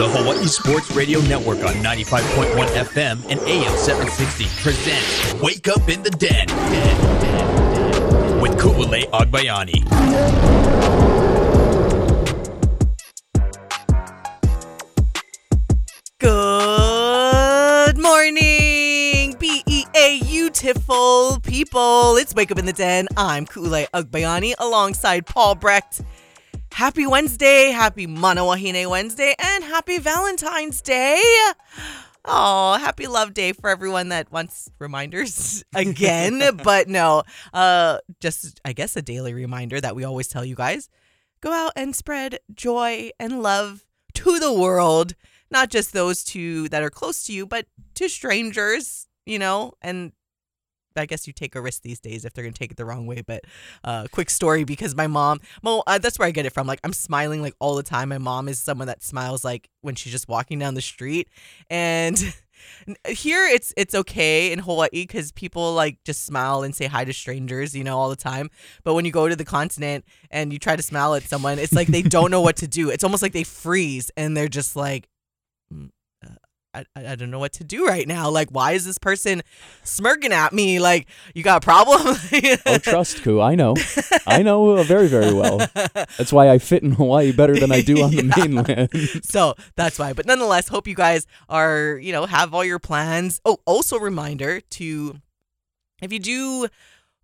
The Hawaii Sports Radio Network on 95.1 FM and AM 760 presents Wake Up in the Den, with Kuule Agbayani. Good morning, BEA beautiful people. It's Wake Up in the Den. I'm Kule Agbayani alongside Paul Brecht. Happy Wednesday, happy Manawahine Wednesday, and happy Valentine's Day. Oh, happy love day for everyone that wants reminders again. but no, uh, just I guess a daily reminder that we always tell you guys go out and spread joy and love to the world not just those two that are close to you, but to strangers, you know, and I guess you take a risk these days if they're gonna take it the wrong way. But uh, quick story because my mom, well, uh, that's where I get it from. Like I'm smiling like all the time. My mom is someone that smiles like when she's just walking down the street, and here it's it's okay in Hawaii because people like just smile and say hi to strangers, you know, all the time. But when you go to the continent and you try to smile at someone, it's like they don't know what to do. It's almost like they freeze and they're just like, I, I don't know what to do right now. Like, why is this person smirking at me? Like, you got a problem? oh, trust, Ku. I know. I know very, very well. That's why I fit in Hawaii better than I do on the mainland. so that's why. But nonetheless, hope you guys are, you know, have all your plans. Oh, also reminder to, if you do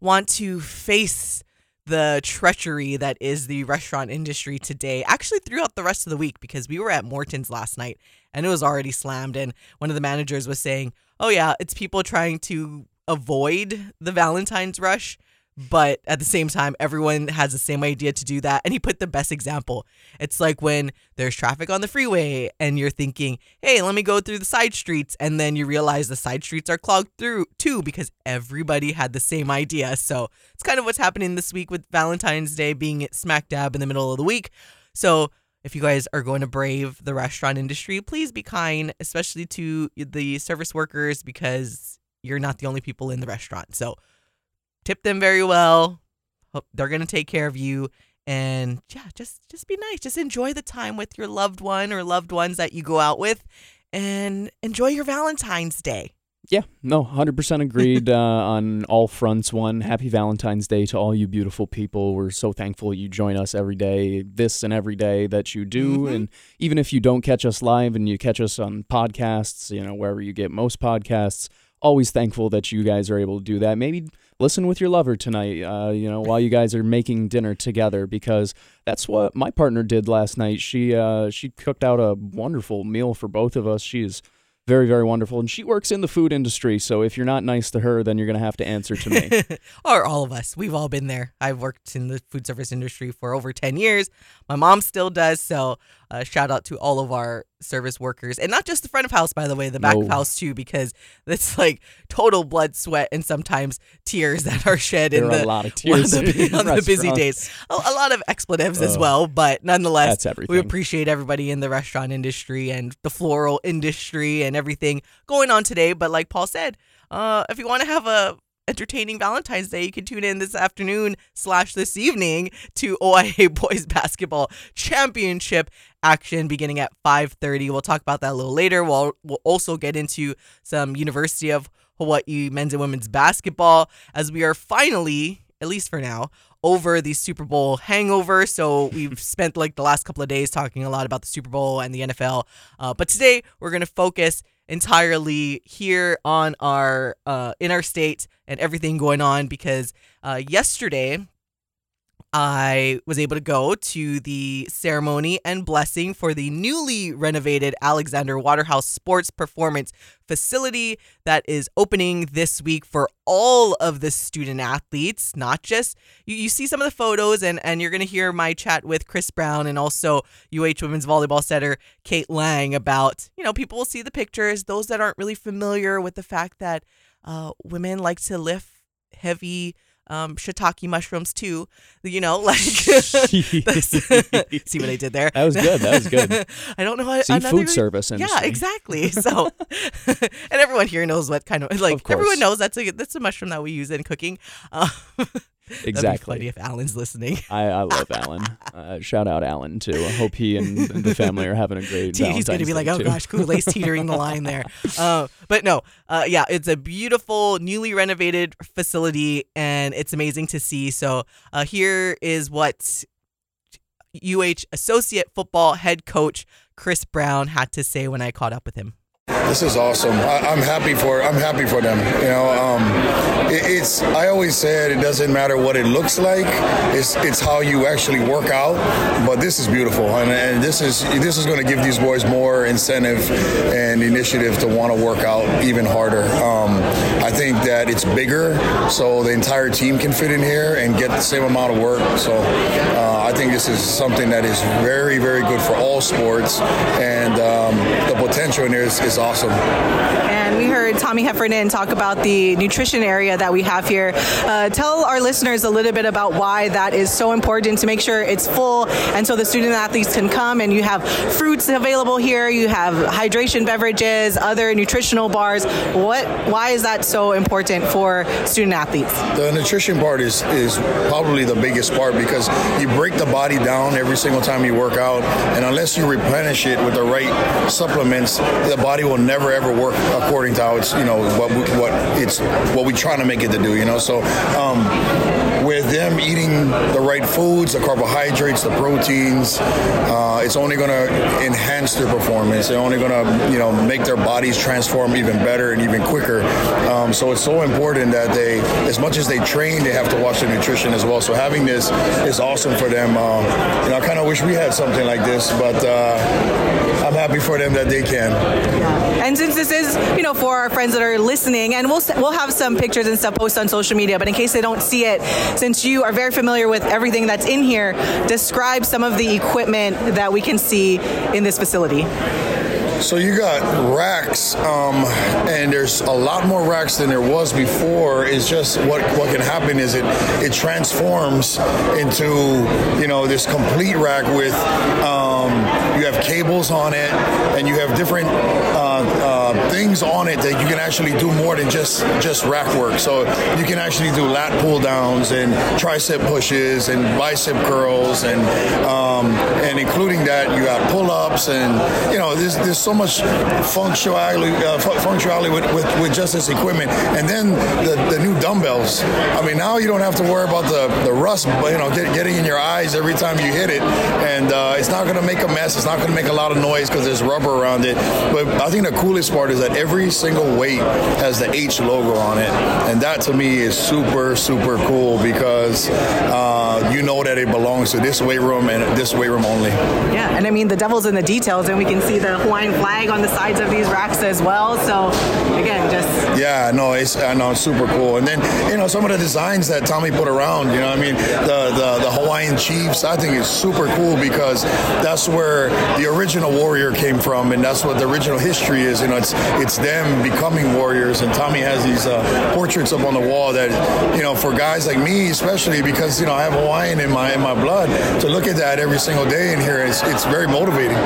want to face the treachery that is the restaurant industry today, actually throughout the rest of the week, because we were at Morton's last night and it was already slammed. And one of the managers was saying, oh, yeah, it's people trying to avoid the Valentine's rush. But at the same time, everyone has the same idea to do that. And he put the best example. It's like when there's traffic on the freeway and you're thinking, hey, let me go through the side streets. And then you realize the side streets are clogged through too because everybody had the same idea. So it's kind of what's happening this week with Valentine's Day being smack dab in the middle of the week. So if you guys are going to brave the restaurant industry, please be kind, especially to the service workers because you're not the only people in the restaurant. So tip them very well. Hope they're going to take care of you and yeah, just just be nice. Just enjoy the time with your loved one or loved ones that you go out with and enjoy your Valentine's Day. Yeah, no, 100% agreed uh, on all fronts. One, happy Valentine's Day to all you beautiful people. We're so thankful you join us every day, this and every day that you do. Mm-hmm. And even if you don't catch us live and you catch us on podcasts, you know, wherever you get most podcasts, always thankful that you guys are able to do that. Maybe listen with your lover tonight, uh, you know, while you guys are making dinner together, because that's what my partner did last night. She uh, she cooked out a wonderful meal for both of us. She is very very wonderful and she works in the food industry so if you're not nice to her then you're going to have to answer to me or all of us we've all been there i've worked in the food service industry for over 10 years my mom still does so uh, shout out to all of our service workers. And not just the front of house by the way the back no. of house too because it's like total blood sweat and sometimes tears that are shed there in the, a lot of tears on the, on the busy days. A, a, lot of expletives as well but nonetheless we appreciate everybody in the restaurant industry and the floral industry and everything going on today. But like paul said uh, if you want to have a entertaining Valentine's Day, you can tune in this afternoon slash this evening to OIA Boys Basketball Championship action beginning at 5.30. We'll talk about that a little later. We'll, we'll also get into some University of Hawaii men's and women's basketball as we are finally, at least for now, over the Super Bowl hangover. So we've spent like the last couple of days talking a lot about the Super Bowl and the NFL. Uh, but today we're going to focus entirely here on our uh, in our state and everything going on because uh, yesterday I was able to go to the ceremony and blessing for the newly renovated Alexander Waterhouse Sports Performance Facility that is opening this week for all of the student athletes, not just you, you see some of the photos and, and you're going to hear my chat with Chris Brown and also UH women's volleyball setter Kate Lang about, you know, people will see the pictures, those that aren't really familiar with the fact that uh, women like to lift heavy um, shiitake mushrooms too. You know, like see what I did there. That was good. That was good. I don't know. How, see food service industry. Yeah, exactly. So, and everyone here knows what kind of like of everyone knows that's a that's a mushroom that we use in cooking. Uh, exactly. funny if Alan's listening. I, I love Alan. Uh, shout out Alan too. I hope he and the family are having a great. Day. He's going to be like, oh too. gosh, Kool Aid's teetering the line there. Uh, but no, uh, yeah, it's a beautiful, newly renovated facility, and it's amazing to see. So uh, here is what UH associate football head coach Chris Brown had to say when I caught up with him. This is awesome. I, am happy for I'm happy for them. You know, um, it, it's I always said it doesn't matter what it looks like. It's it's how you actually work out. But this is beautiful, and, and this is this is going to give these boys more incentive and initiative to want to work out even harder. Um, I think that it's bigger, so the entire team can fit in here and get the same amount of work. So uh, I think this is something that is very very good for all sports, and um, the potential in here is, is awesome. And we heard Tommy Heffernan talk about the nutrition area that we have here. Uh, tell our listeners a little bit about why that is so important to make sure it's full and so the student athletes can come and you have fruits available here, you have hydration beverages, other nutritional bars. What why is that so important for student athletes? The nutrition part is is probably the biggest part because you break the body down every single time you work out and unless you replenish it with the right supplements, the body will never ever work according to how it's you know what we, what it's what we're trying to make it to do. You know, so um, with them eating the right foods, the carbohydrates, the proteins, uh, it's only going to enhance their performance. They're only going to you know make their bodies transform even better and even quicker. Um, so it's so important that they, as much as they train, they have to watch their nutrition as well. So having this is awesome for them. Um, you know, I kind of wish we had something like this, but. Uh, I'm happy for them that they can. Yeah. And since this is, you know, for our friends that are listening, and we'll we'll have some pictures and stuff posted on social media, but in case they don't see it, since you are very familiar with everything that's in here, describe some of the equipment that we can see in this facility. So you got racks, um, and there's a lot more racks than there was before. It's just what what can happen is it it transforms into you know this complete rack with um, you have cables on it, and you have different. Uh, uh, things on it that you can actually do more than just just rack work. So you can actually do lat pull downs and tricep pushes and bicep curls and um, and including that you got pull ups and you know there's there's so much functionality uh, functionality with, with, with, just this equipment. And then the, the new dumbbells. I mean now you don't have to worry about the the rust you know get, getting in your eyes every time you hit it, and uh, it's not going to make a mess. It's not going to make a lot of noise because there's rubber around it. But I think the coolest part is that every single weight has the H logo on it, and that to me is super super cool because uh, you know that it belongs to this weight room and this weight room only. Yeah, and I mean the devil's in the details, and we can see the Hawaiian flag on the sides of these racks as well. So again, just yeah, no, it's I know it's super cool. And then you know some of the designs that Tommy put around, you know, I mean the the, the Hawaiian Chiefs, I think is super cool because that's where the original warrior came from, and that's what the original history is. You know, it's it's them becoming warriors. And Tommy has these uh, portraits up on the wall that, you know, for guys like me, especially because you know I have Hawaiian in my in my blood, to look at that every single day in here, it's it's very motivating.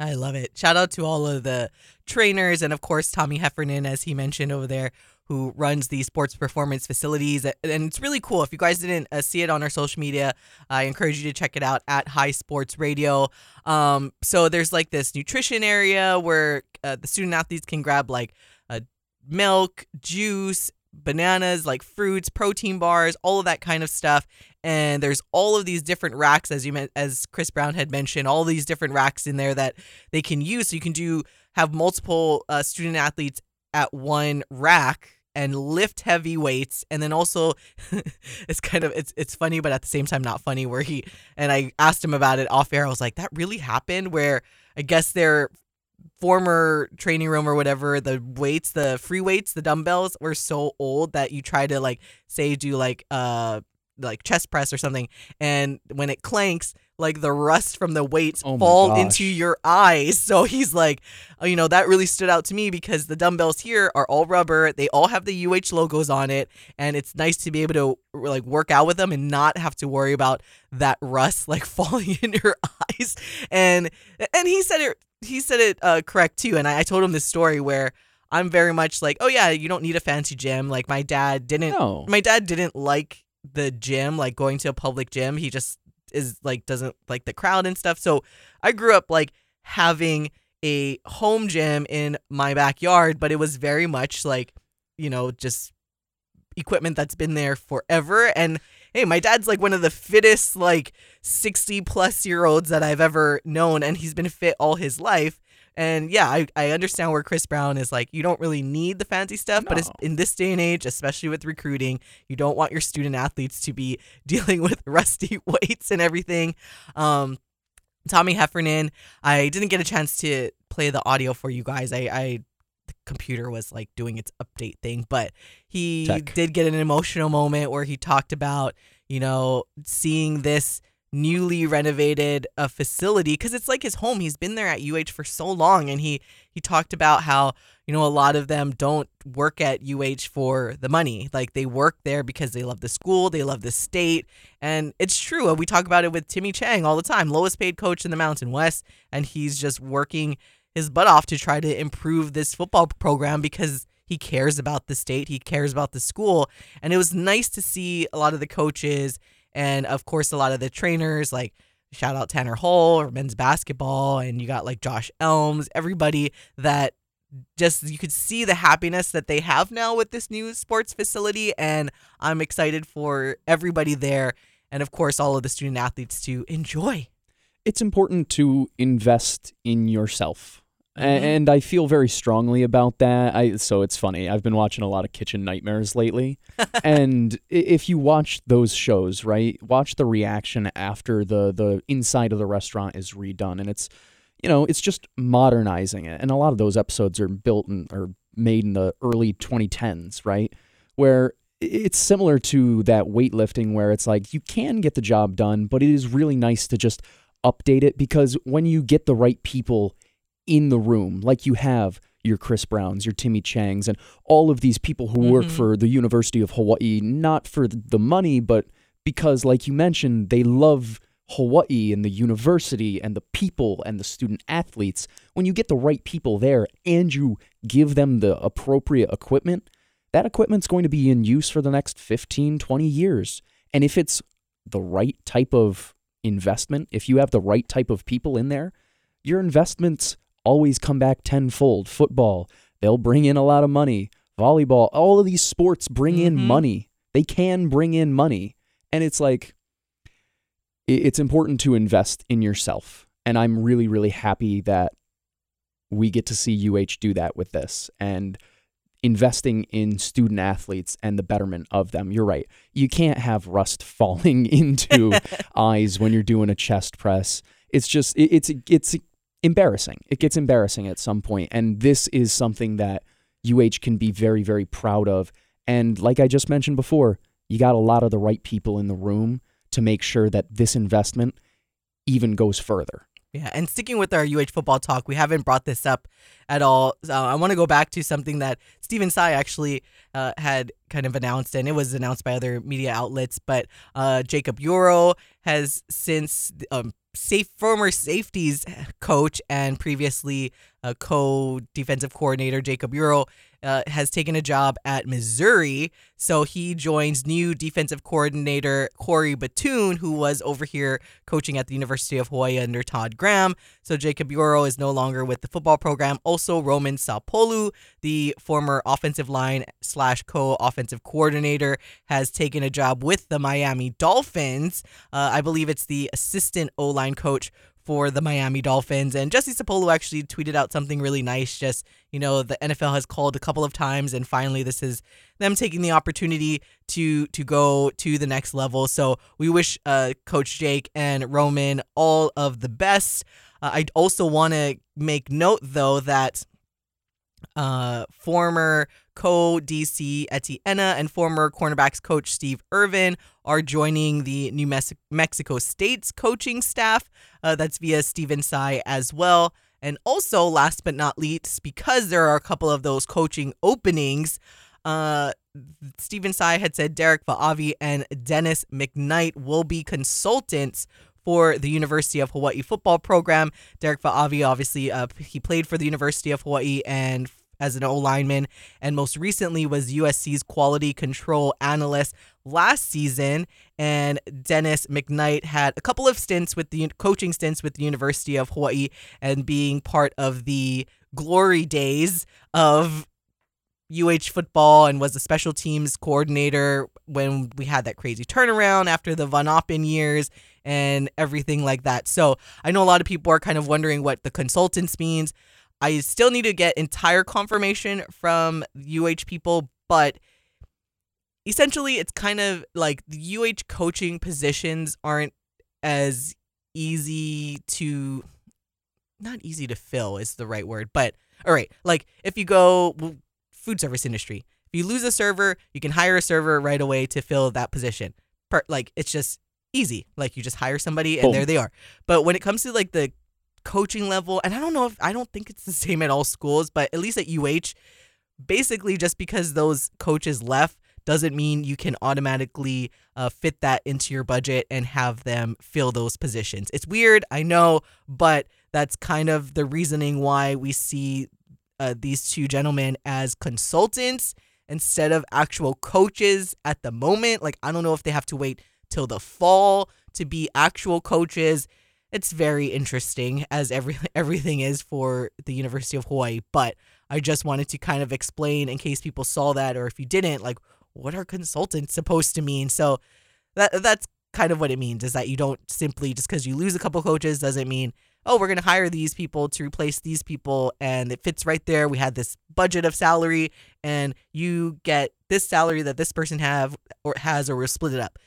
I love it. Shout out to all of the trainers and of course Tommy Heffernan, as he mentioned over there, who runs the sports performance facilities. And it's really cool. If you guys didn't uh, see it on our social media, I encourage you to check it out at High Sports Radio. Um, so there's like this nutrition area where uh, the student athletes can grab like uh, milk, juice, bananas, like fruits, protein bars, all of that kind of stuff. And there's all of these different racks, as you meant, as Chris Brown had mentioned, all these different racks in there that they can use. So you can do have multiple uh, student athletes at one rack and lift heavy weights and then also it's kind of it's it's funny but at the same time not funny where he and I asked him about it off air I was like that really happened where I guess their former training room or whatever the weights the free weights the dumbbells were so old that you try to like say do like uh like chest press or something and when it clanks like the rust from the weights oh fall into your eyes. So he's like, oh, you know, that really stood out to me because the dumbbells here are all rubber. They all have the UH logos on it, and it's nice to be able to like work out with them and not have to worry about that rust like falling in your eyes. And and he said it he said it uh, correct too. And I, I told him this story where. I'm very much like, oh yeah, you don't need a fancy gym. Like my dad didn't. No. My dad didn't like the gym, like going to a public gym. He just is like doesn't like the crowd and stuff. So I grew up like having a home gym in my backyard, but it was very much like, you know, just equipment that's been there forever. And hey, my dad's like one of the fittest, like 60 plus year olds that I've ever known, and he's been fit all his life. And yeah, I, I understand where Chris Brown is like, you don't really need the fancy stuff, no. but it's, in this day and age, especially with recruiting, you don't want your student athletes to be dealing with rusty weights and everything. Um, Tommy Heffernan, I didn't get a chance to play the audio for you guys. I, I computer was like doing its update thing, but he Tech. did get an emotional moment where he talked about, you know, seeing this newly renovated uh, facility because it's like his home. He's been there at UH for so long, and he he talked about how you know a lot of them don't work at UH for the money. Like they work there because they love the school, they love the state, and it's true. We talk about it with Timmy Chang all the time, lowest paid coach in the Mountain West, and he's just working his butt off to try to improve this football program because he cares about the state, he cares about the school, and it was nice to see a lot of the coaches and of course, a lot of the trainers, like shout out Tanner Hall or men's basketball, and you got like Josh Elms, everybody that just you could see the happiness that they have now with this new sports facility. And I'm excited for everybody there. And of course, all of the student athletes to enjoy. It's important to invest in yourself. Mm-hmm. And I feel very strongly about that. I so it's funny. I've been watching a lot of Kitchen Nightmares lately. and if you watch those shows, right? Watch the reaction after the the inside of the restaurant is redone and it's you know, it's just modernizing it. And a lot of those episodes are built in, or made in the early 2010s, right? Where it's similar to that weightlifting where it's like you can get the job done, but it is really nice to just update it because when you get the right people in the room, like you have your Chris Browns, your Timmy Changs, and all of these people who mm-hmm. work for the University of Hawaii, not for the money, but because, like you mentioned, they love Hawaii and the university and the people and the student athletes. When you get the right people there and you give them the appropriate equipment, that equipment's going to be in use for the next 15, 20 years. And if it's the right type of investment, if you have the right type of people in there, your investments always come back tenfold. Football, they'll bring in a lot of money. Volleyball, all of these sports bring mm-hmm. in money. They can bring in money. And it's like, it's important to invest in yourself. And I'm really, really happy that we get to see UH do that with this and investing in student athletes and the betterment of them. You're right. You can't have rust falling into eyes when you're doing a chest press. It's just, it's, it's embarrassing. It gets embarrassing at some point, and this is something that UH can be very, very proud of. And like I just mentioned before, you got a lot of the right people in the room to make sure that this investment even goes further. Yeah, and sticking with our UH football talk, we haven't brought this up at all. Uh, I want to go back to something that Stephen Tsai actually uh, had kind of announced, and it was announced by other media outlets. But uh, Jacob Yoro has since um, safe former safeties coach and previously a co defensive coordinator Jacob Yoro uh, has taken a job at Missouri. So he joins new defensive coordinator Corey Batoon, who was over here coaching at the University of Hawaii under Todd Graham. So Jacob Yoro is no longer with the football program. Also, Roman Sapolu, the former offensive line slash co offensive coordinator, has taken a job with the Miami Dolphins. Uh, I believe it's the assistant O line coach for the Miami Dolphins. And Jesse Sapolu actually tweeted out something really nice. Just, you know, the NFL has called a couple of times and finally this is them taking the opportunity to to go to the next level. So we wish uh, Coach Jake and Roman all of the best. Uh, I also want to make note though that uh, former co DC Etienne and former cornerbacks coach Steve Irvin are joining the New Mexico State's coaching staff. Uh, that's via Stephen Tsai as well. And also, last but not least, because there are a couple of those coaching openings, uh, Stephen Tsai had said Derek Vaavi and Dennis McKnight will be consultants for the University of Hawaii football program. Derek Vaavi, obviously, uh, he played for the University of Hawaii and as an O lineman, and most recently was USC's quality control analyst last season. And Dennis McKnight had a couple of stints with the coaching stints with the University of Hawaii and being part of the glory days of UH football and was a special teams coordinator when we had that crazy turnaround after the Von Appen years and everything like that. So I know a lot of people are kind of wondering what the consultants means. I still need to get entire confirmation from UH people, but essentially it's kind of like the UH coaching positions aren't as easy to not easy to fill is the right word, but all right, like if you go food service industry, if you lose a server, you can hire a server right away to fill that position. Per, like it's just easy. Like you just hire somebody and Boom. there they are. But when it comes to like the coaching level, and I don't know if I don't think it's the same at all schools, but at least at UH, basically just because those coaches left doesn't mean you can automatically uh, fit that into your budget and have them fill those positions. It's weird, I know, but that's kind of the reasoning why we see uh, these two gentlemen as consultants instead of actual coaches at the moment. Like, I don't know if they have to wait till the fall to be actual coaches. It's very interesting as every everything is for the University of Hawaii, but I just wanted to kind of explain in case people saw that or if you didn't, like what are consultants supposed to mean? So that that's kind of what it means is that you don't simply just because you lose a couple coaches doesn't mean oh we're going to hire these people to replace these people and it fits right there we had this budget of salary and you get this salary that this person have or has or we'll split it up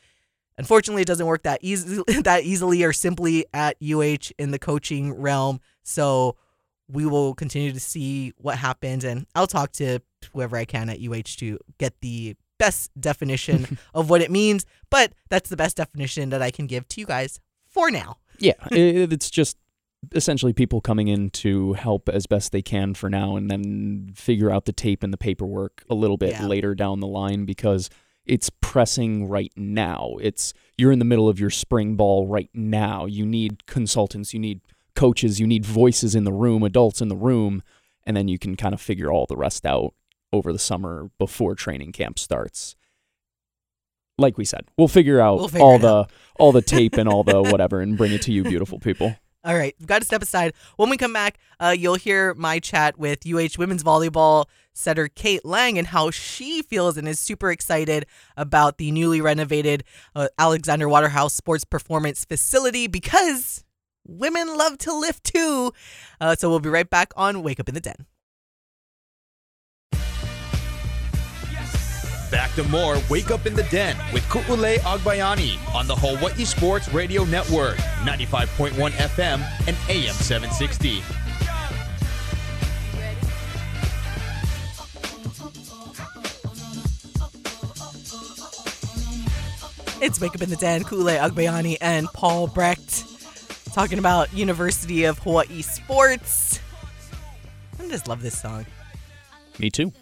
Unfortunately, it doesn't work that easy that easily or simply at UH in the coaching realm. So we will continue to see what happens, and I'll talk to whoever I can at UH to get the best definition of what it means. But that's the best definition that I can give to you guys for now. Yeah, it's just essentially people coming in to help as best they can for now and then figure out the tape and the paperwork a little bit yeah. later down the line because it's pressing right now. It's you're in the middle of your spring ball right now. You need consultants, you need coaches, you need voices in the room, adults in the room, and then you can kind of figure all the rest out over the summer before training camp starts. Like we said, we'll figure out we'll figure all the out. all the tape and all the whatever and bring it to you beautiful people. All right, we've got to step aside. When we come back, uh, you'll hear my chat with UH women's volleyball setter Kate Lang and how she feels and is super excited about the newly renovated uh, Alexander Waterhouse Sports Performance Facility because women love to lift too. Uh, so we'll be right back on Wake Up in the Den. Back to more Wake Up in the Den with Ku'ule Agbayani on the Hawaii Sports Radio Network, 95.1 FM and AM 760. It's Wake Up in the Den, Ku'ule Agbayani and Paul Brecht talking about University of Hawaii sports. I just love this song. Me too.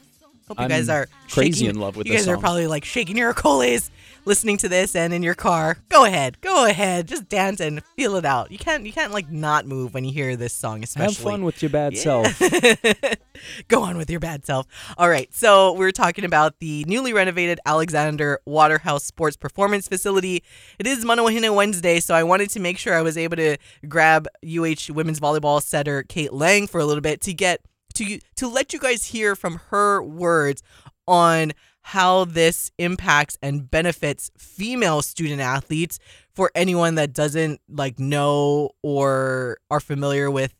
Hope you I'm guys are crazy shaking, in love with this. you guys song. are probably like shaking your coles listening to this and in your car. Go ahead, go ahead, just dance and feel it out. You can't you can't like not move when you hear this song, especially. Have fun with your bad yeah. self. go on with your bad self. All right, so we're talking about the newly renovated Alexander Waterhouse Sports Performance Facility. It is Manawahine Wednesday, so I wanted to make sure I was able to grab UH women's volleyball setter Kate Lang for a little bit to get to to let you guys hear from her words on how this impacts and benefits female student athletes for anyone that doesn't like know or are familiar with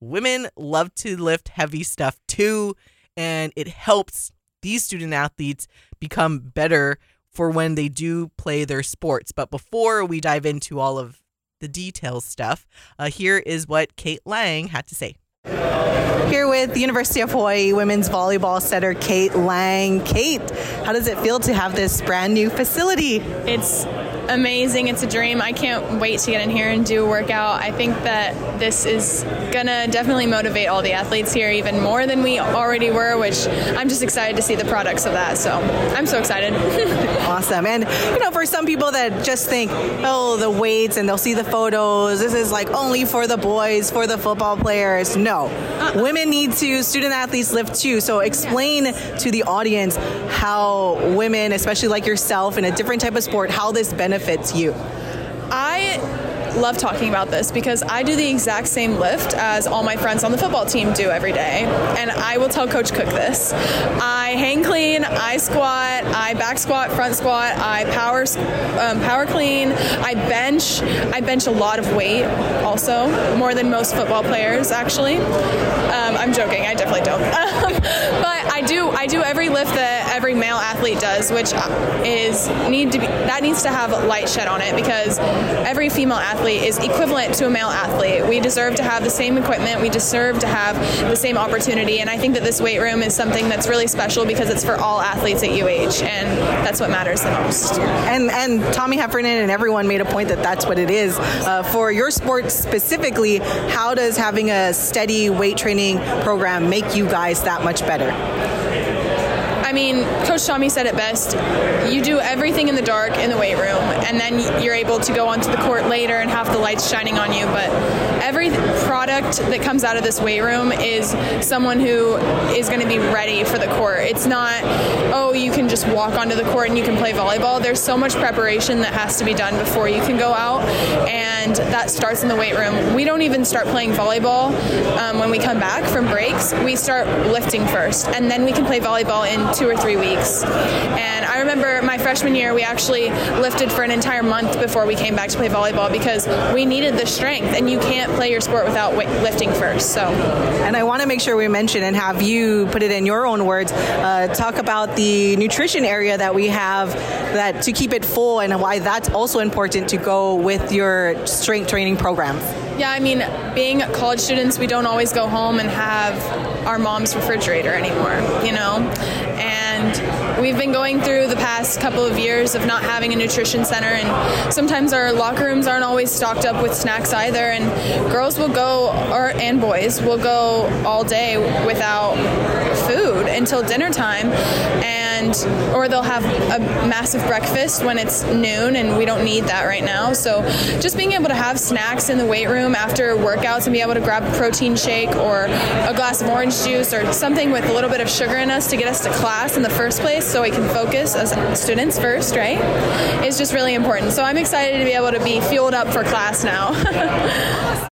women love to lift heavy stuff too and it helps these student athletes become better for when they do play their sports. But before we dive into all of the details stuff uh, here is what kate lang had to say here with the University of Hawaii women's volleyball setter Kate Lang. Kate, how does it feel to have this brand new facility? It's amazing. It's a dream. I can't wait to get in here and do a workout. I think that this is going to definitely motivate all the athletes here even more than we already were, which I'm just excited to see the products of that. So I'm so excited. awesome. And, you know, for some people that just think, oh, the weights and they'll see the photos, this is like only for the boys, for the football players. No. Uh-uh. Women need to, student athletes lift too. So explain to the audience how women, especially like yourself in a different type of sport, how this benefits you. I love talking about this because I do the exact same lift as all my friends on the football team do every day. And I will tell Coach Cook this. I hang clean, I squat, I back squat, front squat, I power um, power clean, I bench. I bench a lot of weight also, more than most football players actually. Um, I'm joking, I definitely don't. but I do I do every lift that every male athlete does, which is need to be that needs to have light shed on it because every female athlete is equivalent to a male athlete. We deserve to have the same equipment, we deserve to have the same opportunity, and I think that this weight room is something that's really special because it's for all athletes at UH, and that's what matters the most. And and Tommy Heffernan and everyone made a point that that's what it is uh, for your sport specifically. How does having a steady weight training program make you guys that much better? I mean, Coach Tommy said it best. You do everything in the dark in the weight room, and then you're able to go onto the court later and have the lights shining on you. But every product that comes out of this weight room is someone who is going to be ready for the court. It's not, oh, you can just walk onto the court and you can play volleyball. There's so much preparation that has to be done before you can go out, and that starts in the weight room. We don't even start playing volleyball um, when we come back from breaks. We start lifting first, and then we can play volleyball in two or three weeks. And I remember my freshman year, we actually lifted for an entire month before we came back to play volleyball because we needed the strength, and you can't play your sport without lifting first. So, and I want to make sure we mention and have you put it in your own words. Uh, talk about the nutrition area that we have that to keep it full, and why that's also important to go with your strength training programs. Yeah, I mean, being college students, we don't always go home and have our mom's refrigerator anymore, you know? And we've been going through the past couple of years of not having a nutrition center, and sometimes our locker rooms aren't always stocked up with snacks either. And girls will go, or and boys will go all day without food until dinner time, and or they'll have a massive breakfast when it's noon, and we don't need that right now. So just being able to have snacks in the weight room after workouts and be able to grab a protein shake or a glass of orange juice or something with a little bit of sugar in us to get us to class in the first place so we can focus as students first, right? Is just really important. So I'm excited to be able to be fueled up for class now.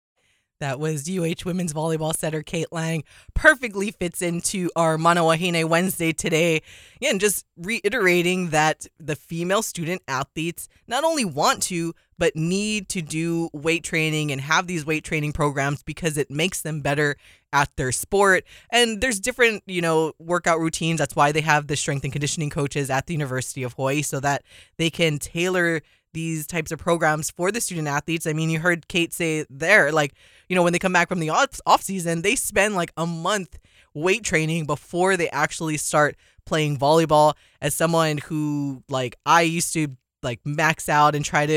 That was UH women's volleyball setter Kate Lang. Perfectly fits into our Manawahine Wednesday today. Again, just reiterating that the female student athletes not only want to, but need to do weight training and have these weight training programs because it makes them better at their sport. And there's different, you know, workout routines. That's why they have the strength and conditioning coaches at the University of Hawaii so that they can tailor these types of programs for the student athletes. I mean, you heard Kate say there, like, you know, when they come back from the off, season, they spend like a month weight training before they actually start playing volleyball. As someone who, like, I used to like max out and try to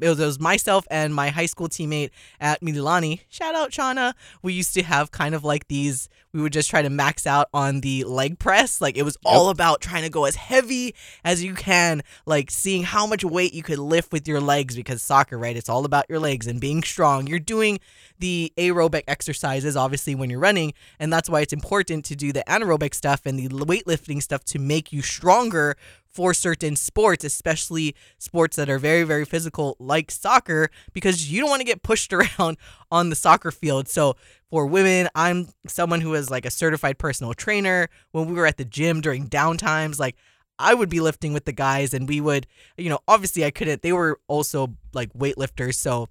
it was, it was, myself and my high school teammate at Mililani. Shout out Chana. We used to have kind of like these we would just try to max out on the leg press. Like it was all yep. about trying to go as heavy as you can, like seeing how much weight you could lift with your legs because soccer, right? It's all about your legs and being strong. You're doing the aerobic exercises obviously when you're running, and that's why it's important to do the anaerobic stuff and the weightlifting stuff to make you stronger for certain sports, especially sports that are very, very physical, like soccer, because you don't want to get pushed around on the soccer field. So for women, I'm someone who is like a certified personal trainer. When we were at the gym during downtimes, like I would be lifting with the guys and we would, you know, obviously I couldn't, they were also like weightlifters. So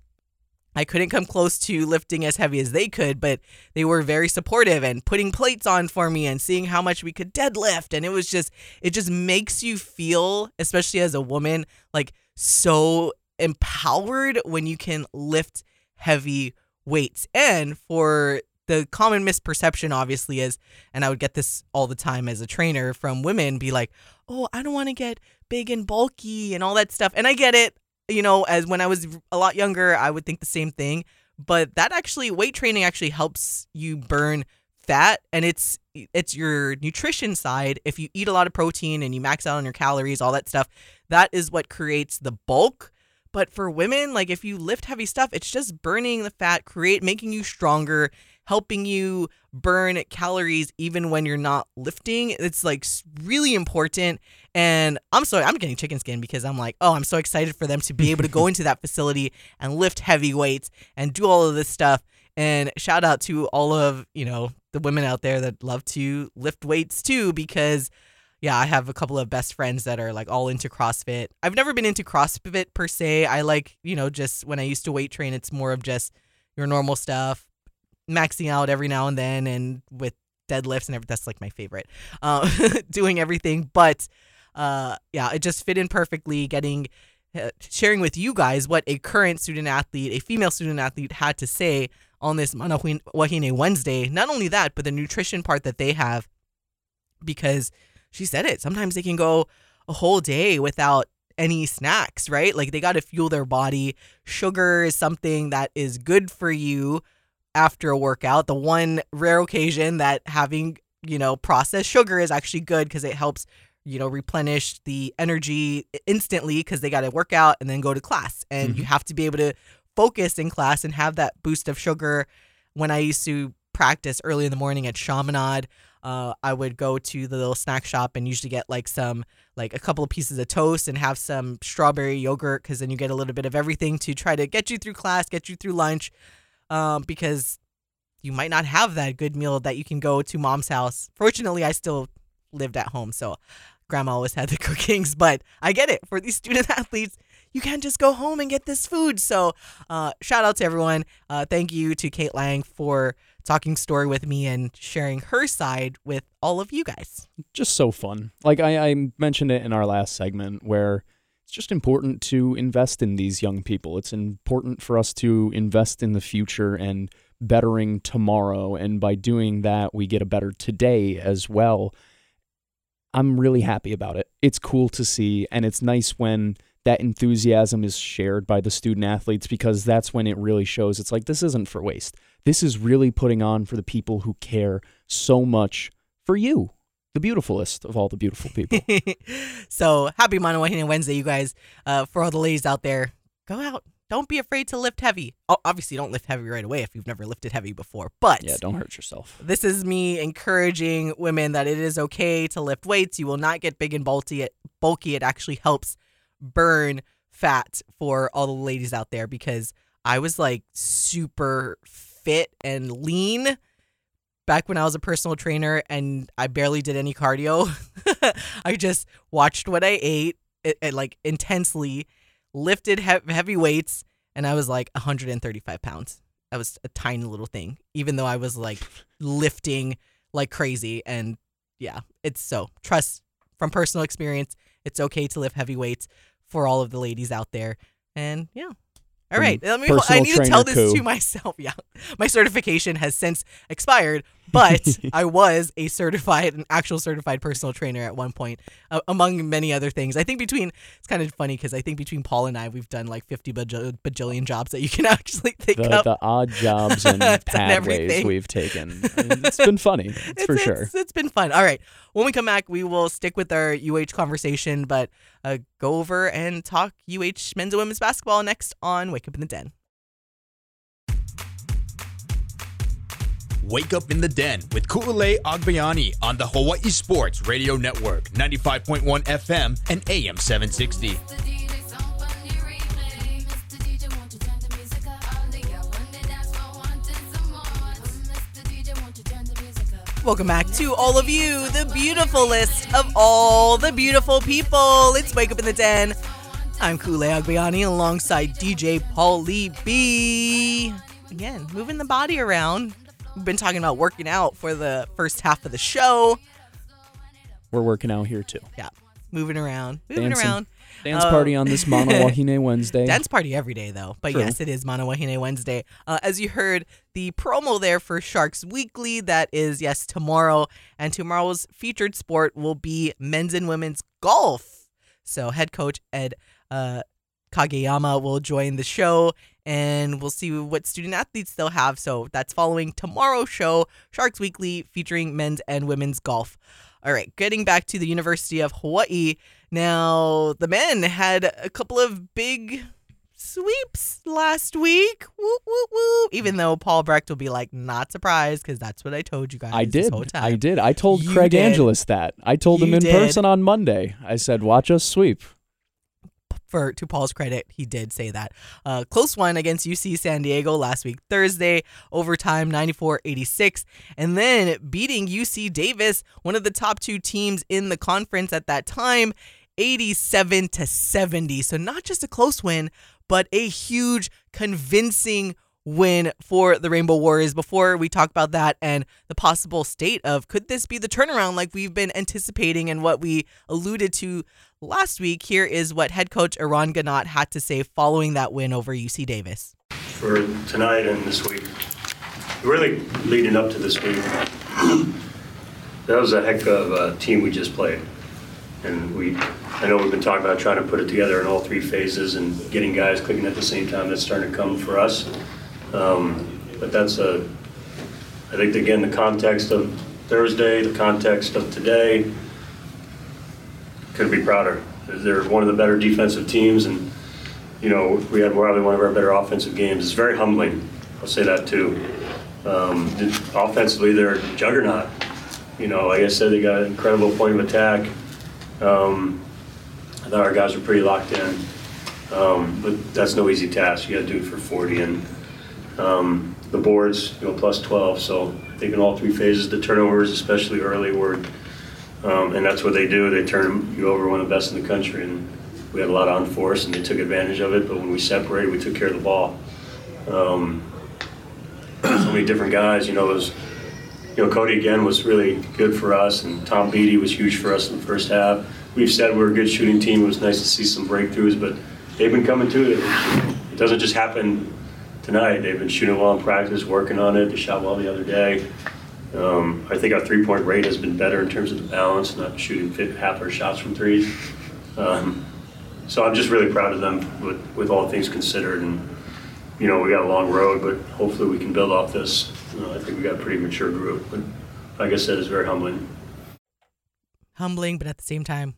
I couldn't come close to lifting as heavy as they could, but they were very supportive and putting plates on for me and seeing how much we could deadlift. And it was just, it just makes you feel, especially as a woman, like so empowered when you can lift heavy weights. And for the common misperception, obviously, is, and I would get this all the time as a trainer from women be like, oh, I don't want to get big and bulky and all that stuff. And I get it. You know, as when I was a lot younger, I would think the same thing. But that actually, weight training actually helps you burn fat and it's it's your nutrition side if you eat a lot of protein and you max out on your calories all that stuff that is what creates the bulk but for women like if you lift heavy stuff it's just burning the fat create making you stronger helping you burn calories even when you're not lifting it's like really important and i'm sorry i'm getting chicken skin because i'm like oh i'm so excited for them to be able to go into that facility and lift heavy weights and do all of this stuff and shout out to all of, you know, the women out there that love to lift weights too, because yeah, I have a couple of best friends that are like all into CrossFit. I've never been into CrossFit per se. I like, you know, just when I used to weight train, it's more of just your normal stuff, maxing out every now and then, and with deadlifts and everything. That's like my favorite, uh, doing everything. But uh, yeah, it just fit in perfectly. Getting uh, sharing with you guys what a current student athlete, a female student athlete, had to say on this Mana Wahine Wednesday. Not only that, but the nutrition part that they have, because she said it. Sometimes they can go a whole day without any snacks, right? Like they got to fuel their body. Sugar is something that is good for you after a workout. The one rare occasion that having, you know, processed sugar is actually good because it helps, you know, replenish the energy instantly because they got to work out and then go to class. And mm-hmm. you have to be able to focus in class and have that boost of sugar. When I used to practice early in the morning at Chaminade, uh, I would go to the little snack shop and usually get like some, like a couple of pieces of toast and have some strawberry yogurt because then you get a little bit of everything to try to get you through class, get you through lunch, um, because you might not have that good meal that you can go to mom's house. Fortunately, I still lived at home, so grandma always had the cookings, but I get it. For these student athletes, you can't just go home and get this food. So, uh, shout out to everyone. Uh, thank you to Kate Lang for talking story with me and sharing her side with all of you guys. Just so fun. Like I, I mentioned it in our last segment where it's just important to invest in these young people. It's important for us to invest in the future and bettering tomorrow. And by doing that, we get a better today as well. I'm really happy about it. It's cool to see, and it's nice when that enthusiasm is shared by the student athletes because that's when it really shows. It's like, this isn't for waste. This is really putting on for the people who care so much for you, the beautifulest of all the beautiful people. so happy Mana Wahine Wednesday, you guys. Uh, for all the ladies out there, go out. Don't be afraid to lift heavy. Obviously, don't lift heavy right away if you've never lifted heavy before. But yeah, don't hurt yourself. This is me encouraging women that it is okay to lift weights. You will not get big and bulky. It bulky. It actually helps burn fat for all the ladies out there because I was like super fit and lean back when I was a personal trainer and I barely did any cardio. I just watched what I ate it, it, like intensely, lifted he- heavy weights, and I was like 135 pounds. That was a tiny little thing, even though I was like lifting like crazy. And yeah, it's so trust from personal experience. It's okay to lift heavy weights for all of the ladies out there. And yeah. All right. Let me, I need to tell this coup. to myself. Yeah. My certification has since expired, but I was a certified, an actual certified personal trainer at one point, uh, among many other things. I think between, it's kind of funny because I think between Paul and I, we've done like 50 bajillion, bajillion jobs that you can actually think the, of. The odd jobs and pathways we've taken. It's been funny. It's, it's for it's, sure. it's been fun. All right. When we come back, we will stick with our UH conversation, but uh, go over and talk UH men's and women's basketball next on Wake Up in the Den. Wake Up in the Den with Ku'ule Agbayani on the Hawaii Sports Radio Network, 95.1 FM and AM 760. Welcome back to all of you, the beautiful list of all the beautiful people. It's Wake Up in the Den. I'm Kule Agbayani alongside DJ Paulie B. Again, moving the body around. We've been talking about working out for the first half of the show. We're working out here too. Yeah, moving around, moving Dancing. around. Dance uh, party on this Mana Wahine Wednesday. Dance party every day, though. But True. yes, it is Mana Wahine Wednesday. Uh, as you heard, the promo there for Sharks Weekly, that is, yes, tomorrow. And tomorrow's featured sport will be men's and women's golf. So head coach Ed uh, Kageyama will join the show and we'll see what student athletes they'll have. So that's following tomorrow's show, Sharks Weekly, featuring men's and women's golf. All right, getting back to the University of Hawaii. Now, the men had a couple of big sweeps last week. Woo, woo, woo. Even though Paul Brecht will be like, not surprised because that's what I told you guys. I did. I did. I told you Craig did. Angeles that. I told you him in did. person on Monday. I said, watch us sweep for to Paul's credit, he did say that. Uh, close one against UC San Diego last week, Thursday, overtime 94 86. And then beating UC Davis, one of the top two teams in the conference at that time, 87 to 70. So not just a close win, but a huge, convincing win for the Rainbow Warriors. Before we talk about that and the possible state of could this be the turnaround like we've been anticipating and what we alluded to last week, here is what head coach Eran Ganot had to say following that win over UC Davis. For tonight and this week, really leading up to this week, that was a heck of a team we just played. And we, I know we've been talking about trying to put it together in all three phases and getting guys clicking at the same time. That's starting to come for us. Um, but that's a, I think again, the context of Thursday, the context of today, couldn't be prouder. They're one of the better defensive teams, and you know we had probably one of our better offensive games. It's very humbling. I'll say that too. Um, offensively, they're juggernaut. You know, like I said, they got an incredible point of attack. Um, I thought our guys were pretty locked in, um, but that's no easy task. You got to do it for 40, and um, the boards, you know, plus 12. So think in all three phases, the turnovers, especially early, were, um, and that's what they do. They turn you over one of the best in the country, and we had a lot on force, and they took advantage of it. But when we separated, we took care of the ball. Um, so many different guys, you know, those. You know, Cody again was really good for us, and Tom Beattie was huge for us in the first half. We've said we're a good shooting team. It was nice to see some breakthroughs, but they've been coming too. It doesn't just happen tonight. They've been shooting well in practice, working on it. They shot well the other day. Um, I think our three point rate has been better in terms of the balance, not shooting half our shots from threes. Um, so I'm just really proud of them with, with all things considered. And, you know, we got a long road, but hopefully we can build off this. Know, I think we got a pretty mature group. But like I said, it's very humbling. Humbling, but at the same time,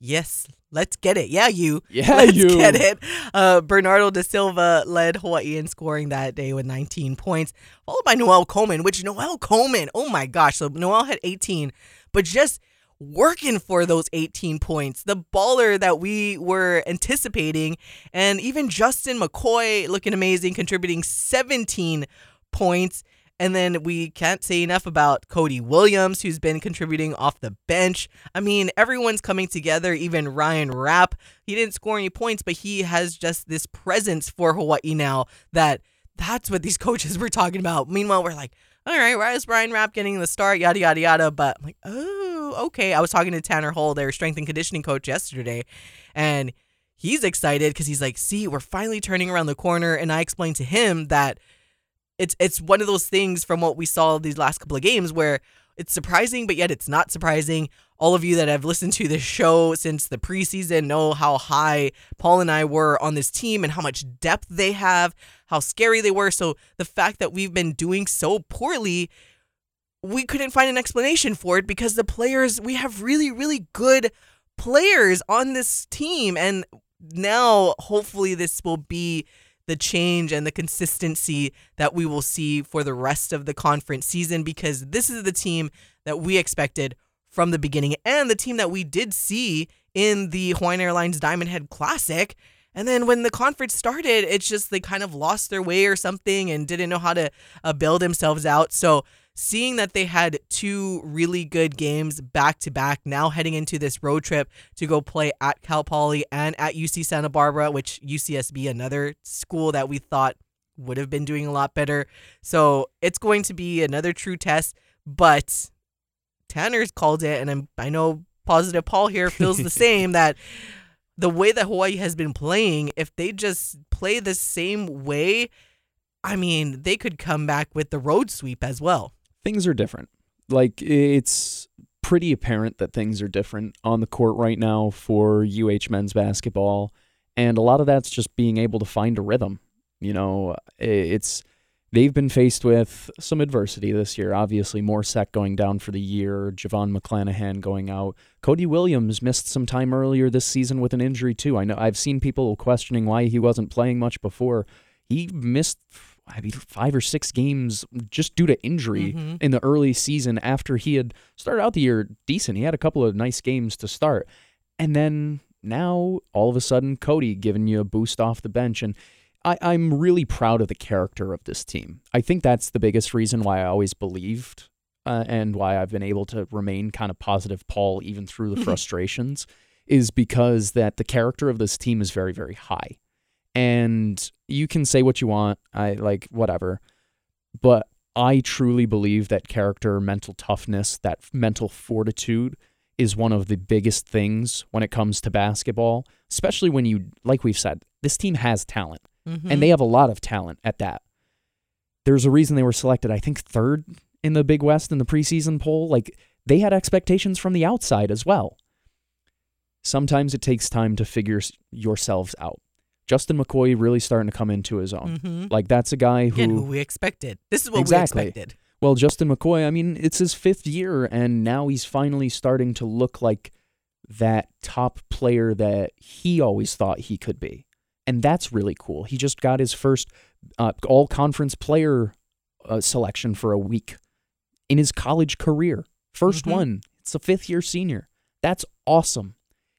yes, let's get it. Yeah, you. Yeah, let's you. get it. Uh, Bernardo da Silva led Hawaii in scoring that day with 19 points, followed by Noel Coleman, which Noel Coleman, oh my gosh. So Noel had 18, but just working for those 18 points. The baller that we were anticipating. And even Justin McCoy looking amazing, contributing 17 points. And then we can't say enough about Cody Williams, who's been contributing off the bench. I mean, everyone's coming together, even Ryan Rapp. He didn't score any points, but he has just this presence for Hawaii now that that's what these coaches were talking about. Meanwhile, we're like, all right, why is Ryan Rapp getting the start? Yada, yada, yada. But I'm like, oh, okay. I was talking to Tanner Hull, their strength and conditioning coach, yesterday, and he's excited because he's like, see, we're finally turning around the corner. And I explained to him that it's it's one of those things from what we saw these last couple of games where it's surprising, but yet it's not surprising. All of you that have listened to this show since the preseason know how high Paul and I were on this team and how much depth they have, how scary they were. So the fact that we've been doing so poorly, we couldn't find an explanation for it because the players, we have really, really good players on this team. And now hopefully this will be the change and the consistency that we will see for the rest of the conference season because this is the team that we expected from the beginning and the team that we did see in the Hawaiian Airlines Diamond Head Classic. And then when the conference started, it's just they kind of lost their way or something and didn't know how to uh, build themselves out. So seeing that they had two really good games back to back, now heading into this road trip to go play at Cal Poly and at UC Santa Barbara, which UCSB, another school that we thought would have been doing a lot better. So it's going to be another true test, but Tanner's called it, and I'm, I know positive Paul here feels the same that the way that Hawaii has been playing, if they just play the same way, I mean, they could come back with the road sweep as well things are different. Like it's pretty apparent that things are different on the court right now for UH men's basketball. And a lot of that's just being able to find a rhythm. You know, it's they've been faced with some adversity this year. Obviously, Mor Seck going down for the year, JoVon McClanahan going out. Cody Williams missed some time earlier this season with an injury too. I know I've seen people questioning why he wasn't playing much before. He missed I mean, five or six games just due to injury mm-hmm. in the early season after he had started out the year decent. He had a couple of nice games to start. And then now all of a sudden Cody giving you a boost off the bench. And I, I'm really proud of the character of this team. I think that's the biggest reason why I always believed uh, and why I've been able to remain kind of positive Paul even through the frustrations is because that the character of this team is very, very high. And you can say what you want, I like whatever. But I truly believe that character, mental toughness, that mental fortitude is one of the biggest things when it comes to basketball, especially when you, like we've said, this team has talent mm-hmm. and they have a lot of talent at that. There's a reason they were selected, I think, third in the Big West in the preseason poll. Like they had expectations from the outside as well. Sometimes it takes time to figure yourselves out. Justin McCoy really starting to come into his own. Mm-hmm. Like that's a guy who, Again, who we expected. This is what exactly. we expected. Well, Justin McCoy, I mean, it's his fifth year, and now he's finally starting to look like that top player that he always thought he could be. And that's really cool. He just got his first uh, all conference player uh, selection for a week in his college career. 1st mm-hmm. one. It's a fifth year senior. That's awesome.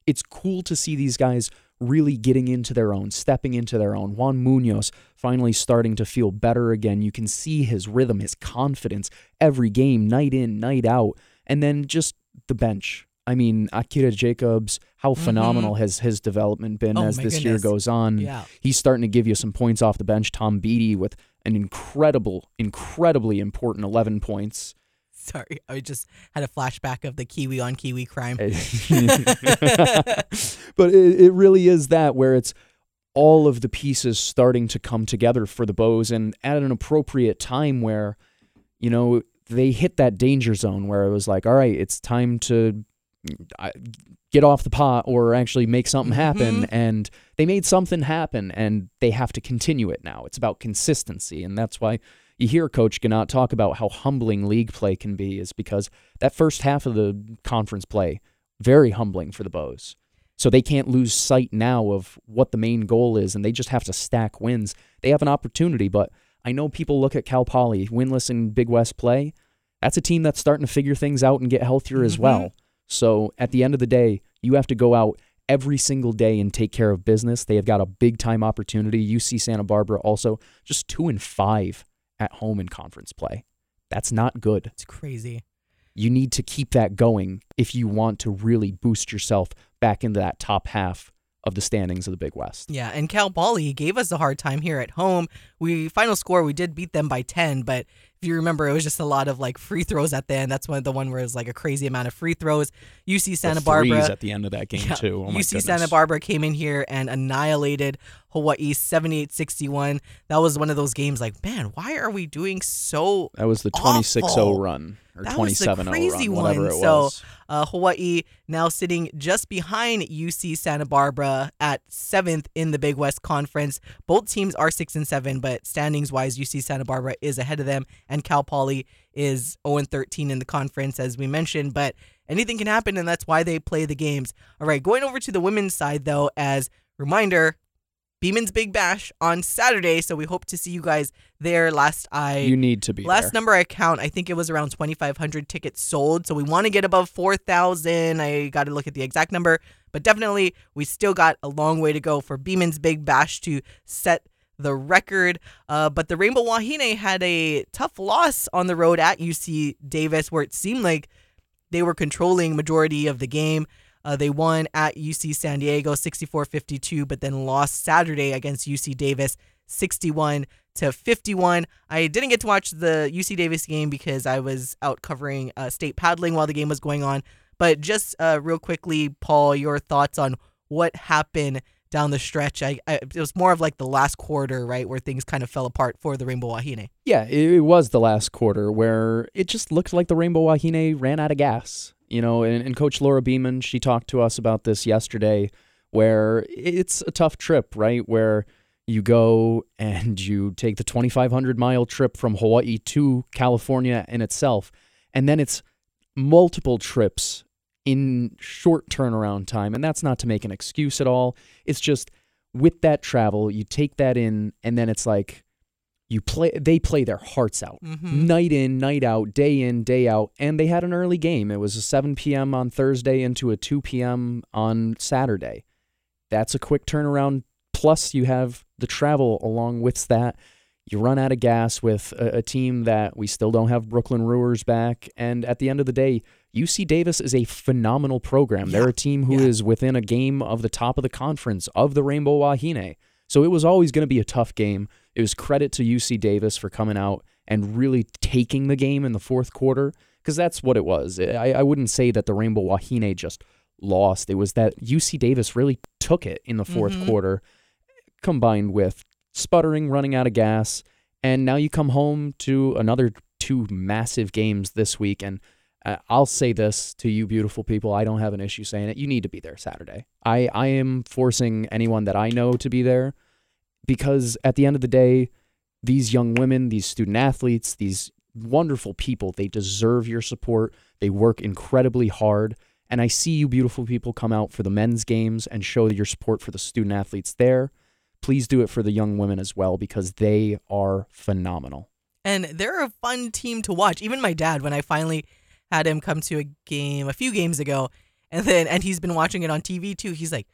It's cool to see these guys really getting into their own, stepping into their own. Juan Munoz finally starting to feel better again. You can see his rhythm, his confidence every game, night in, night out. And then just the bench. I mean, Akira Jacobs, how mm-hmm. phenomenal has his development been oh, as this goodness. year goes on. Yeah. He's starting to give you some points off the bench. Tom Beattie with an incredible, incredibly important 11 points. Sorry, I just had a flashback of the Kiwi on Kiwi crime. but it, it really is that where it's all of the pieces starting to come together for the Bows and at an appropriate time where, you know, they hit that danger zone where it was like, all right, it's time to get off the pot or actually make something happen. Mm-hmm. And they made something happen and they have to continue it now. It's about consistency. And that's why you hear Coach Ganot talk about how humbling league play can be, is because that first half of the conference play, very humbling for the Bows. So they can't lose sight now of what the main goal is, and they just have to stack wins. They have an opportunity, but I know people look at Cal Poly, winless in Big West play. That's a team that's starting to figure things out and get healthier mm-hmm. as well. So at the end of the day, you have to go out every single day and take care of business. They have got a big time opportunity. UC Santa Barbara also just two and five at home in conference play. That's not good. It's crazy. You need to keep that going if you want to really boost yourself back into that top half of the standings of the Big West. Yeah, and Cal Poly gave us a hard time here at home. We final score we did beat them by 10, but if you remember, it was just a lot of like free throws at the end. That's one of the one where it was like a crazy amount of free throws. UC Santa Barbara at the end of that game yeah, too. Oh UC Santa Barbara came in here and annihilated Hawaii 78-61. That was one of those games like, man, why are we doing so That was the 26-0 run or 27 crazy run, whatever one. it was. So uh, Hawaii now sitting just behind UC Santa Barbara at seventh in the Big West Conference. Both teams are six and seven, but standings wise, UC Santa Barbara is ahead of them and Cal Poly is 0 and 13 in the conference, as we mentioned. But anything can happen, and that's why they play the games. All right, going over to the women's side, though, as reminder, Beeman's Big Bash on Saturday, so we hope to see you guys there. Last I you need to be last there. number I count, I think it was around 2,500 tickets sold. So we want to get above 4,000. I got to look at the exact number, but definitely we still got a long way to go for Beeman's Big Bash to set the record. Uh, but the Rainbow Wahine had a tough loss on the road at UC Davis, where it seemed like they were controlling majority of the game. Uh, they won at UC San Diego 64 52, but then lost Saturday against UC Davis 61 to 51. I didn't get to watch the UC Davis game because I was out covering uh, state paddling while the game was going on. But just uh, real quickly, Paul, your thoughts on what happened down the stretch. I, I, it was more of like the last quarter, right, where things kind of fell apart for the Rainbow Wahine. Yeah, it, it was the last quarter where it just looked like the Rainbow Wahine ran out of gas. You know, and, and Coach Laura Beeman, she talked to us about this yesterday where it's a tough trip, right? Where you go and you take the 2,500 mile trip from Hawaii to California in itself, and then it's multiple trips in short turnaround time. And that's not to make an excuse at all. It's just with that travel, you take that in, and then it's like, you play they play their hearts out mm-hmm. night in night out day in day out and they had an early game it was a 7 p.m on thursday into a 2 p.m on saturday that's a quick turnaround plus you have the travel along with that you run out of gas with a, a team that we still don't have brooklyn brewers back and at the end of the day UC Davis is a phenomenal program. Yeah. They're a team who yeah. is within a game of the top of the conference of the Rainbow Wahine. So it was always going to be a tough game. It was credit to UC Davis for coming out and really taking the game in the fourth quarter because that's what it was. I, I wouldn't say that the Rainbow Wahine just lost. It was that UC Davis really took it in the 4th mm-hmm. quarter, combined with sputtering, running out of gas. And now you come home to another two massive games this week. And uh, I'll say this to you, beautiful people. I don't have an issue saying it. You need to be there Saturday. I, I am forcing anyone that I know to be there because at the end of the day, these young women, these student athletes, these wonderful people, they deserve your support. They work incredibly hard. And I see you, beautiful people, come out for the men's games and show your support for the student athletes there. Please do it for the young women as well because they are phenomenal. And they're a fun team to watch. Even my dad, when I finally had him come to a game a few games ago, and then and he's been watching it on TV too. He's like,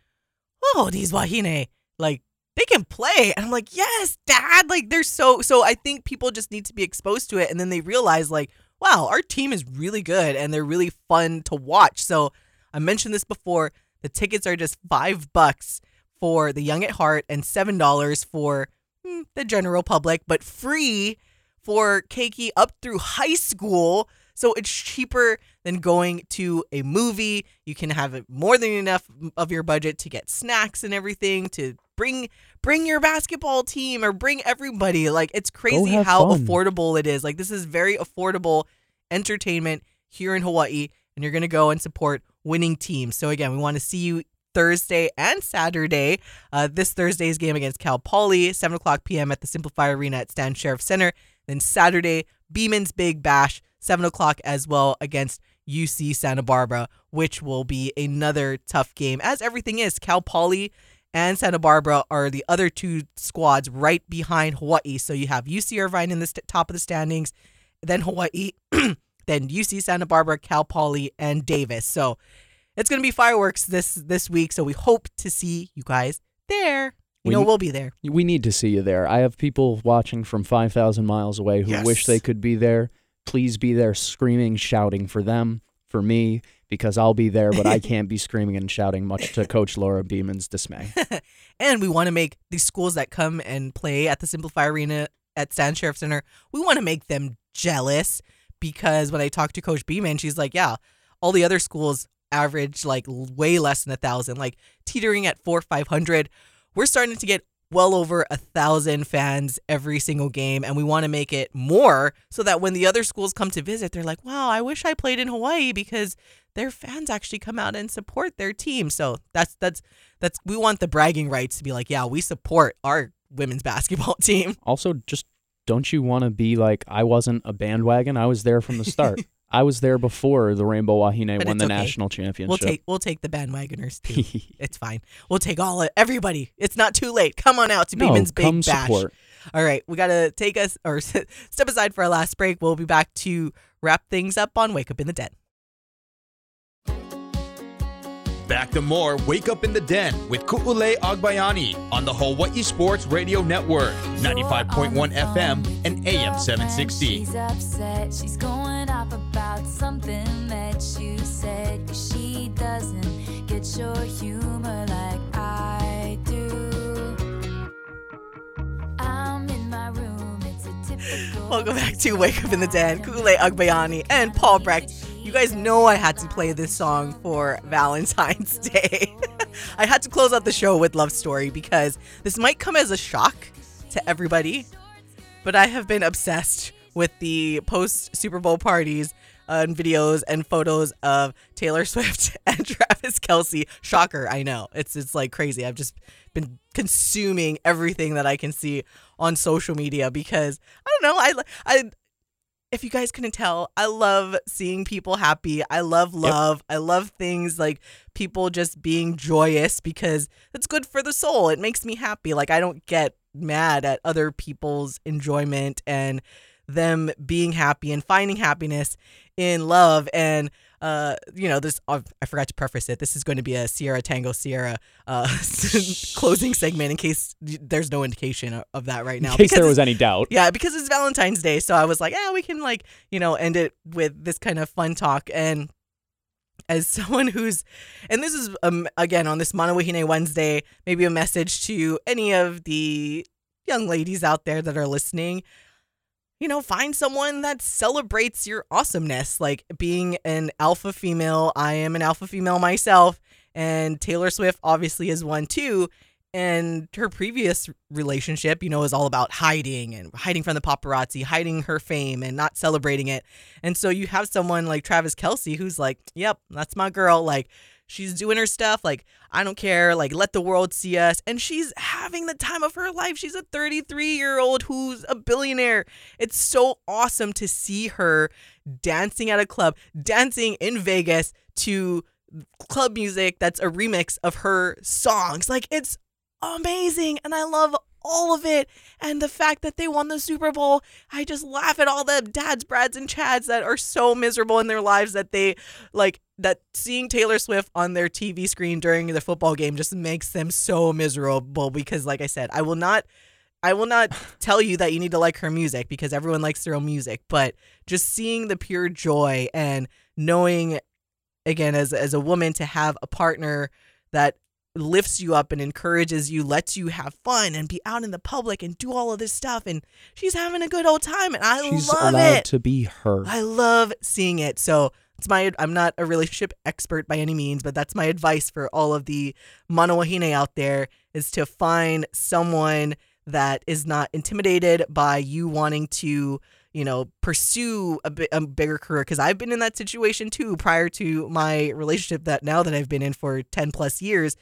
"Oh, these Wahine, like they can play," and I'm like, "Yes, Dad! Like they're so so." I think people just need to be exposed to it, and then they realize like, "Wow, our team is really good, and they're really fun to watch." So I mentioned this before. The tickets are just five bucks for the young at heart and seven dollars for hmm, the general public, but free for Keiki up through high school. So it's cheaper than going to a movie. You can have more than enough of your budget to get snacks and everything to bring bring your basketball team or bring everybody. Like it's crazy how fun. affordable it is. Like this is very affordable entertainment here in Hawaii and you're going to go and support winning teams. So again, we want to see you Thursday and Saturday. Uh, this Thursday's game against Cal Poly, 7 o'clock p.m. at the SimpliFi Arena at Stan Sheriff Center. Then Saturday, Beeman's Big Bash, 7 o'clock as well against UC Santa Barbara, which will be another tough game, as everything is. Cal Poly and Santa Barbara are the other two squads right behind Hawaii. So you have UC Irvine in the st- top of the standings, then Hawaii, then UC Santa Barbara, Cal Poly, and Davis. So it's going to be fireworks this this week. So we hope to see you guys there. You we, know, we'll be there. We need to see you there. I have people watching from 5,000 miles away who yes. wish they could be there. Please be there screaming, shouting for them, for me, because I'll be there, but I can't be screaming and shouting much to Coach Laura Beeman's dismay. and we want to make these schools that come and play at the SimpliFi Arena at Stan Sheriff Center, we want to make them jealous because when I talked to Coach Beeman, she's like, yeah, all the other schools average like way less than a thousand, like teetering at four, 500 we're starting to get well over a thousand fans every single game and we want to make it more so that when the other schools come to visit they're like wow i wish i played in hawaii because their fans actually come out and support their team so that's that's that's we want the bragging rights to be like yeah we support our women's basketball team also just don't you want to be like i wasn't a bandwagon i was there from the start I was there before the Rainbow Wahine but won the okay. national championship. We'll take we'll take the bandwagoners too. it's fine. We'll take all. Everybody, it's not too late. Come on out to no, Beeman's Big come Bash. Support. All right, we gotta take us or step aside for our last break. We'll be back to wrap things up on Wake Up in the Den. Back to more Wake Up in the Den with Ku'ule Agbayani on the Hawaii Sports Radio Network, 95.1 FM and AM 760 She's upset. She's going up about something that you said. Cause she doesn't get your humor like I do. I'm in my room, it's a typical. Welcome back to Wake Up in the Den. Kule Agbayani and Paul Brecht. You guys know I had to play this song for Valentine's Day. I had to close out the show with Love Story because this might come as a shock to everybody, but I have been obsessed with the post Super Bowl parties uh, and videos and photos of Taylor Swift and Travis Kelce. Shocker, I know. It's it's like crazy. I've just been consuming everything that I can see on social media because I don't know. I I if you guys couldn't tell, I love seeing people happy. I love love. Yep. I love things like people just being joyous because it's good for the soul. It makes me happy. Like I don't get mad at other people's enjoyment and them being happy and finding happiness in love and uh, you know, this uh, I forgot to preface it. This is going to be a Sierra Tango Sierra uh, closing segment in case there's no indication of, that right now. In case there was any doubt. Yeah, because it's Valentine's Day, so I was like, yeah, we can like you know end it with this kind of fun talk and. As someone who's, and this is um, again on this Mana Wahine Wednesday, maybe a message to any of the young ladies out there that are listening you know, find someone that celebrates your awesomeness. Like being an alpha female, I am an alpha female myself, and Taylor Swift obviously is one too. And her previous relationship, you know, is all about hiding and hiding from the paparazzi, hiding her fame and not celebrating it. And so you have someone like Travis Kelce who's like, yep, that's my girl. Like, She's doing her stuff. Like, I don't care. Like, let the world see us. And she's having the time of her life. She's a 33 year old who's a billionaire. It's so awesome to see her dancing at a club, dancing in Vegas to club music that's a remix of her songs. Like, it's amazing. And I love all of it. And the fact that they won the Super Bowl, I just laugh at all the dads, Brads, and Chads that are so miserable in their lives that they like that seeing Taylor Swift on their TV screen during the football game just makes them so miserable because like I said, I will not I will not tell you that you need to like her music because everyone likes their own music, but just seeing the pure joy and knowing again as as a woman to have a partner that lifts you up and encourages you, lets you have fun and be out in the public and do all of this stuff. And she's having a good old time, and I love it. she's love allowed it. To be her, I love seeing it. So it's my. I'm not a relationship expert by any means, but that's my advice for all of the mana wahine out there: is to find someone that is not intimidated by you wanting to you know, pursue a, a bigger career. Because I've been in that situation too prior to my relationship that now that I've been in for 10 plus years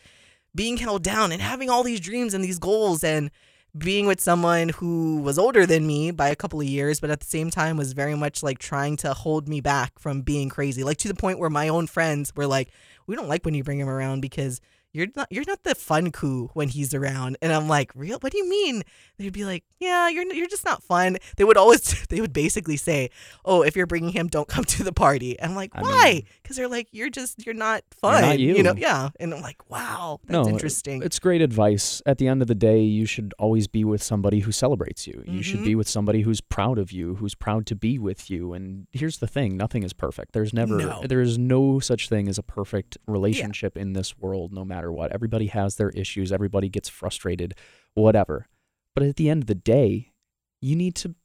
being held down and having all these dreams and these goals and being with someone who was older than me by a couple of years, but at the same time was very much like trying to hold me back from being crazy. Like to the point where my own friends were like, we don't like when you bring him around because you're not you're not the fun coup when he's around. And i'm like real? What do you mean? They'd be like yeah you're you're just not fun. They would always they would basically say oh if you're bringing him don't come to the party. And i'm like why? because they're like you're just you're not fun not you. you. know? yeah. And i'm like wow that's no, interesting. it's great advice. At the end of the day you should always be with somebody who celebrates you. You mm-hmm. should be with somebody who's proud of you who's proud to be with you. And here's the thing nothing is perfect. There's never no. there is no such thing as a perfect relationship yeah. in this world no matter matter what. Everybody has their issues, everybody gets frustrated, whatever. But at the end of the day, you need to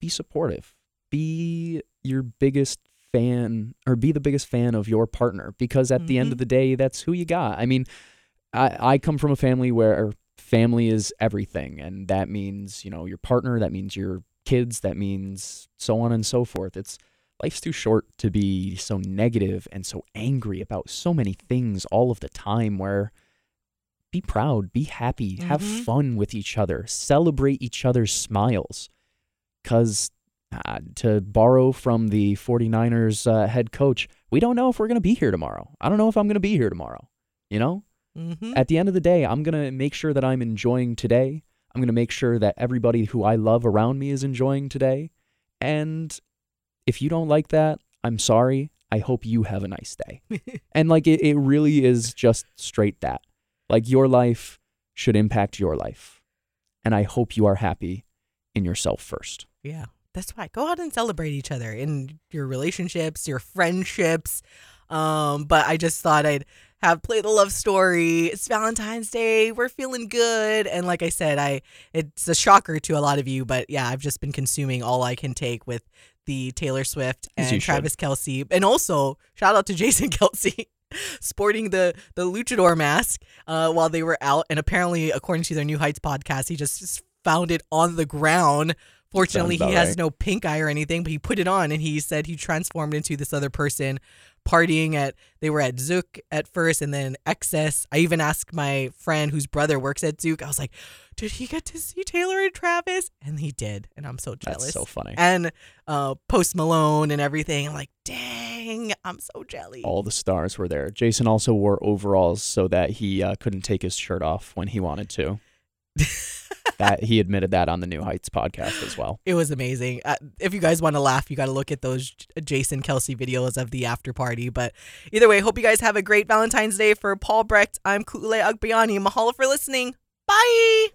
be supportive. Be your biggest fan or be the biggest fan of your partner because at mm-hmm. the end mm-hmm. of the day, that's who you got. I mean, I, I come from a family where family is everything. And that means, you know, your partner, that means your kids, that means so on and so forth. It's life's too short to be so negative and so angry about so many things all of the time where be proud, be happy, mm-hmm. have fun with each other, celebrate each other's smiles. Because uh, to borrow from the 49ers uh, head coach, we don't know if we're going to be here tomorrow. I don't know if I'm going to be here tomorrow. You know? Mm-hmm. At the end of the day, I'm going to make sure that I'm enjoying today. I'm going to make sure that everybody who I love around me is enjoying today. And if you don't like that, I'm sorry. I hope you have a nice day. and like it, it really is just straight that. Like your life should impact your life. And I hope you are happy in yourself first. Yeah. That's why go out and celebrate each other in your relationships, your friendships. Um, but I just thought I'd have play the love story. It's Valentine's Day. We're feeling good. And like I said, I it's a shocker to a lot of you, but yeah, I've just been consuming all I can take with the Taylor Swift and Travis Kelce, and also shout out to Jason Kelce. sporting the the luchador mask uh, while they were out, and apparently, according to their New Heights podcast, he just, just found it on the ground Fortunately, he has right. no pink eye or anything, but he put it on and he said he transformed into this other person partying at they were at Zouk at first and then XS. I even asked my friend whose brother works at Zouk. I was like, "Did he get to see Taylor and Travis?" And he did, and I'm so jealous. That's so funny. And uh, Post Malone and everything. I'm like, "Dang, I'm so jelly." All the stars were there. Jason also wore overalls so that he uh, couldn't take his shirt off when he wanted to. that he admitted that on the New Heights podcast as well. It was amazing. Uh, if you guys want to laugh, you got to look at those Jason Kelce videos of the after party. But either way, hope you guys have a great Valentine's Day. For Paul Brecht, I'm Kule Agbayani. Mahalo for listening. Bye.